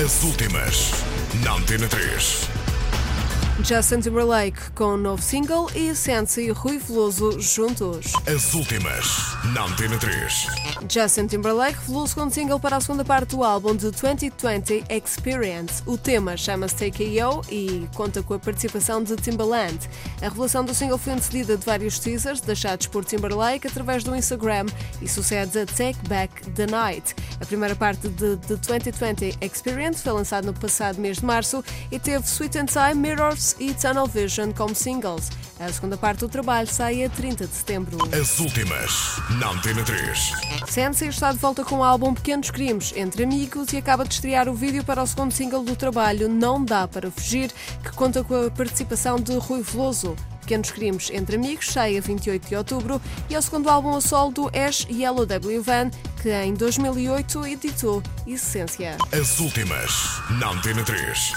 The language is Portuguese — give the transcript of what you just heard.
As últimas, na Antena 3. Justin Timberlake com um novo single e Sense e Rui Veloso juntos. As últimas, na Antena 3. Justin Timberlake revelou o segundo single para a segunda parte do álbum de 2020 Experience. O tema chama-se Take A.O. e conta com a participação de Timbaland. A revelação do single foi antecedida de vários teasers deixados por Timberlake através do Instagram e sucede a Take Back the Night. A primeira parte de The 2020 Experience foi lançada no passado mês de março e teve Sweet and Time, Mirrors e Tunnel Vision como singles. A segunda parte do trabalho sai a 30 de setembro. As últimas, na Antena 3. Sense está de volta com o álbum Pequenos Crimes entre amigos e acaba de estrear o vídeo para o segundo single do trabalho Não Dá Para Fugir, que conta com a participação de Rui Veloso. Pequenos Crimes entre Amigos sai a 28 de outubro e é o segundo álbum a solo do Ash Yellow W Van, que em 2008 editou Essência. As últimas, na Antena 3.